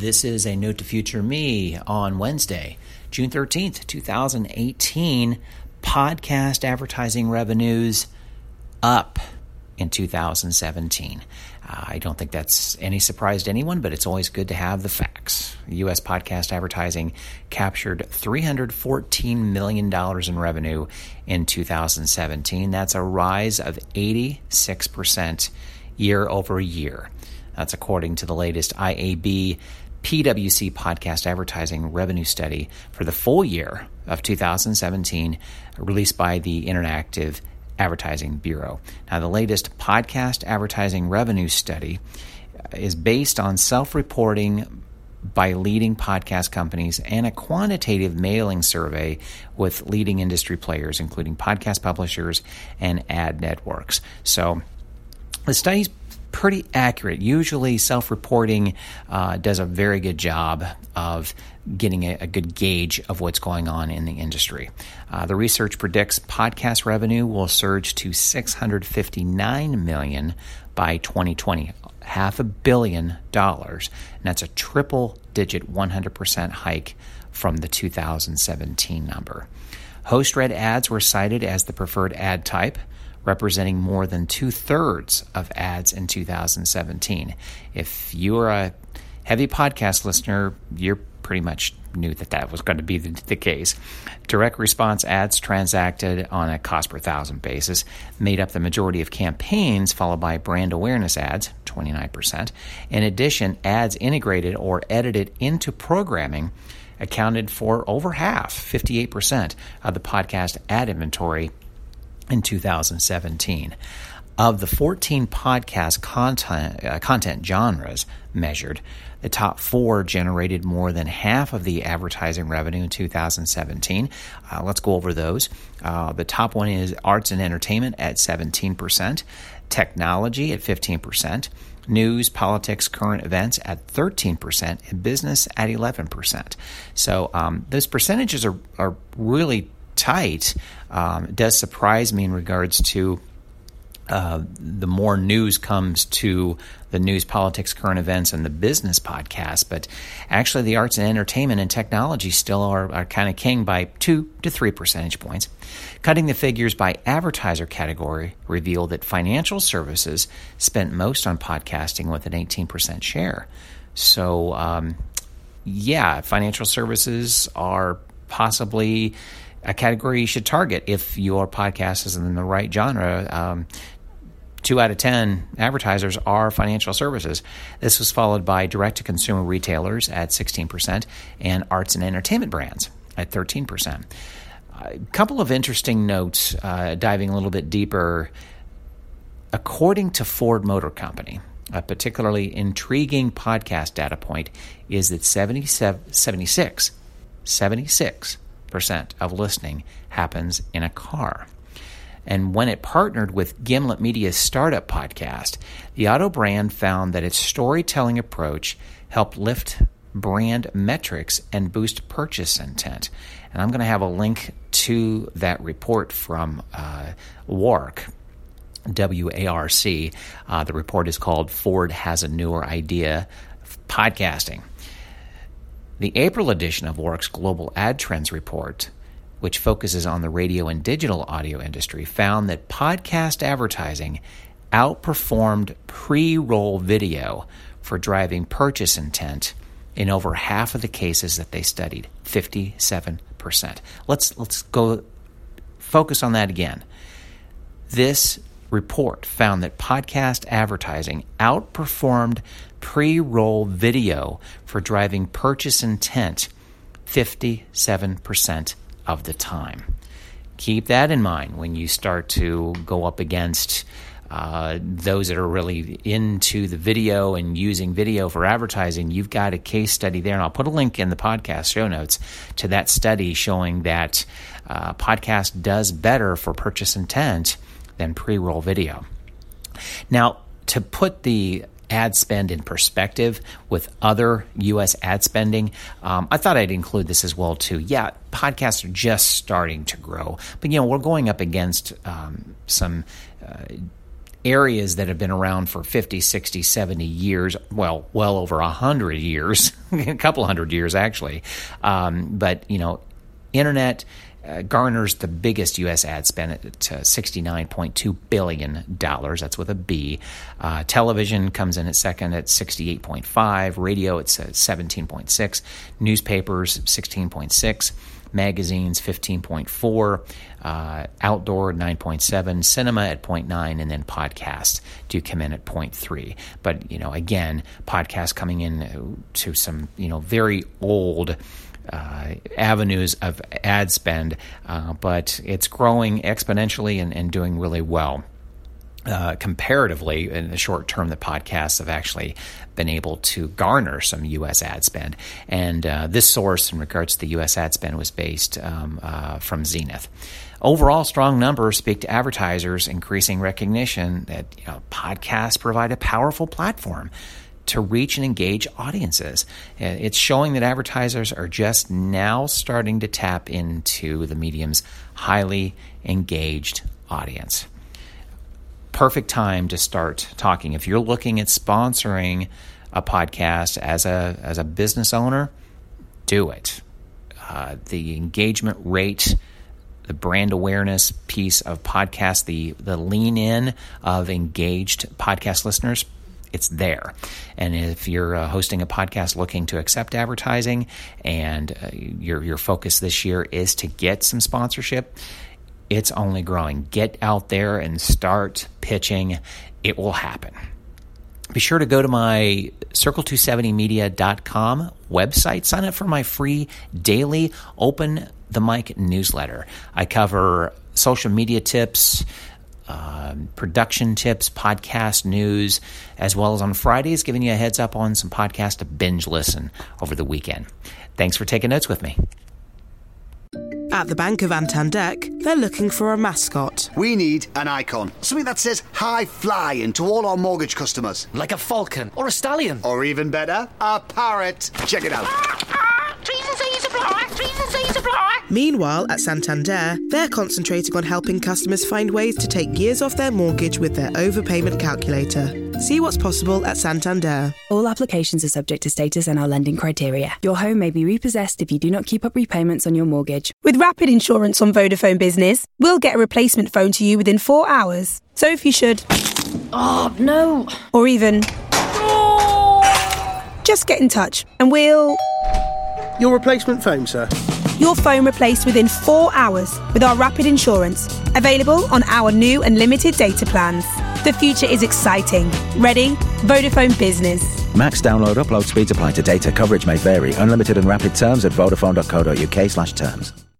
This is a note to future me on Wednesday, June 13th, 2018. Podcast advertising revenues up in 2017. Uh, I don't think that's any surprise to anyone, but it's always good to have the facts. U.S. podcast advertising captured $314 million in revenue in 2017. That's a rise of 86% year over year. That's according to the latest IAB PWC podcast advertising revenue study for the full year of 2017, released by the Interactive Advertising Bureau. Now, the latest podcast advertising revenue study uh, is based on self reporting by leading podcast companies and a quantitative mailing survey with leading industry players, including podcast publishers and ad networks. So, the study's pretty accurate. Usually, self reporting uh, does a very good job of getting a, a, good gauge of what's going on in the industry. Uh, the research predicts podcast revenue will surge to 659 million by 2020, half a billion dollars, and that's a triple digit 100% hike from the 2017 number. Host read ads were cited as the preferred ad type representing more than two thirds of ads in 2017. If you are a heavy podcast listener, you're pretty much knew that that was going to be the, the, case. Direct response ads transacted on a cost per thousand basis made up the majority of campaigns, followed by brand awareness ads, 29%. In addition, ads integrated or edited into programming accounted for over half, 58%, of the podcast ad inventory in 2017. Of the 14 podcast content, uh, content genres measured, the top four generated more than half of the advertising revenue in 2017. Uh, let's go over those. Uh, the top one is arts and entertainment at 17%, technology at 15%, news, politics, current events at 13%, and business at 11%. So um, those percentages are, are really tight. Um, does surprise me in regards to uh, the more news comes to the news, politics, current events, and the business podcast. But actually, the arts and entertainment and technology still are, are kind of king by two to three percentage points. Cutting the figures by advertiser category revealed that financial services spent most on podcasting with an 18% share. So, um, yeah, financial services are possibly a category you should target if your podcast is in the right genre. Um, two out of 10 advertisers are financial services. This was followed by direct to consumer retailers at 16% and arts and entertainment brands at 13%. A couple of interesting notes uh, diving a little bit deeper. According to Ford Motor Company, a particularly intriguing podcast data point is that 77, 76, 76 percent of listening happens in a car. And when it partnered with Gimlet Media's startup podcast, the auto brand found that its storytelling approach helped lift brand metrics and boost purchase intent. And I'm going to have a link to that report from uh, WARC. W A R C. Uh, the report is called Ford Has a Newer Idea Podcasting. The April edition of WARC's Global Ad Trends Report, which focuses on the radio and digital audio industry, found that podcast advertising outperformed pre roll video for driving purchase intent in over half of the cases that they studied 57%. Let's, let's go focus on that again. This report found that podcast advertising outperformed pre roll video for driving purchase intent 57% of the time. Keep that in mind when you start to go up against uh, those that are really into the video and using video for advertising, you've got a case study there. And I'll put a link in the podcast show notes to that study showing that uh, podcast does better for purchase intent than pre roll video. Now, to put the ad spend in perspective with other U.S. ad spending, um, I thought I'd include this as well too. Yeah, podcasts are just starting to grow, but you know we're going up against um, some. Uh, areas that have been around for 50, 60, 70 years, well, well over 100 years, a couple hundred years actually. Um, but, you know, internet uh, garners the biggest U.S. ad spend at uh, $69.2 billion. That's with a B. Uh, television comes in at second at 68.5. Radio, it's at 17.6. Newspapers, 16.6 magazines 15.4 uh, outdoor 9.7 cinema at 0.9 and then podcasts do come in at 0.3 but you know again podcasts coming in to some you know very old uh, avenues of ad spend, uh, but it's growing exponentially and, and doing really well. Uh, comparatively, in the short term, the podcasts have actually been able to garner some U.S. ad spend. And uh, this source, in regards to the U.S. ad spend, was based um, uh, from Zenith. Overall, strong numbers speak to advertisers increasing recognition that you know, podcasts provide a powerful platform to reach and engage audiences. It's showing that advertisers are just now starting to tap into the medium's highly engaged audience. Perfect time to start talking. If you're looking at sponsoring a podcast as a as a business owner, do it. Uh, the engagement rate the brand awareness piece of podcast, the the lean in of engaged podcast listeners, it's there. And if you're uh, hosting a podcast looking to accept advertising and uh, your your focus this year is to get some sponsorship, it's only growing. Get out there and start pitching. It will happen. Be sure to go to my circle270media.com website. Sign up for my free daily open the mic newsletter. I cover social media tips, um, production tips, podcast news, as well as on Fridays, giving you a heads up on some podcasts to binge listen over the weekend. Thanks for taking notes with me. At the Bank of Antandek, they're looking for a mascot. We need an icon. Something that says high flying to all our mortgage customers. Like a falcon or a stallion. Or even better, a parrot. Check it out. Meanwhile, at Santander, they're concentrating on helping customers find ways to take years off their mortgage with their overpayment calculator. See what's possible at Santander. All applications are subject to status and our lending criteria. Your home may be repossessed if you do not keep up repayments on your mortgage. With Rapid Insurance on Vodafone Business, we'll get a replacement phone to you within four hours. So if you should. Oh, no. Or even. Just get in touch and we'll. Your replacement phone, sir your phone replaced within four hours with our rapid insurance, available on our new and limited data plans. The future is exciting. Ready? Vodafone Business. Max download upload speeds apply to data. Coverage may vary. Unlimited and rapid terms at vodafone.co.uk slash terms.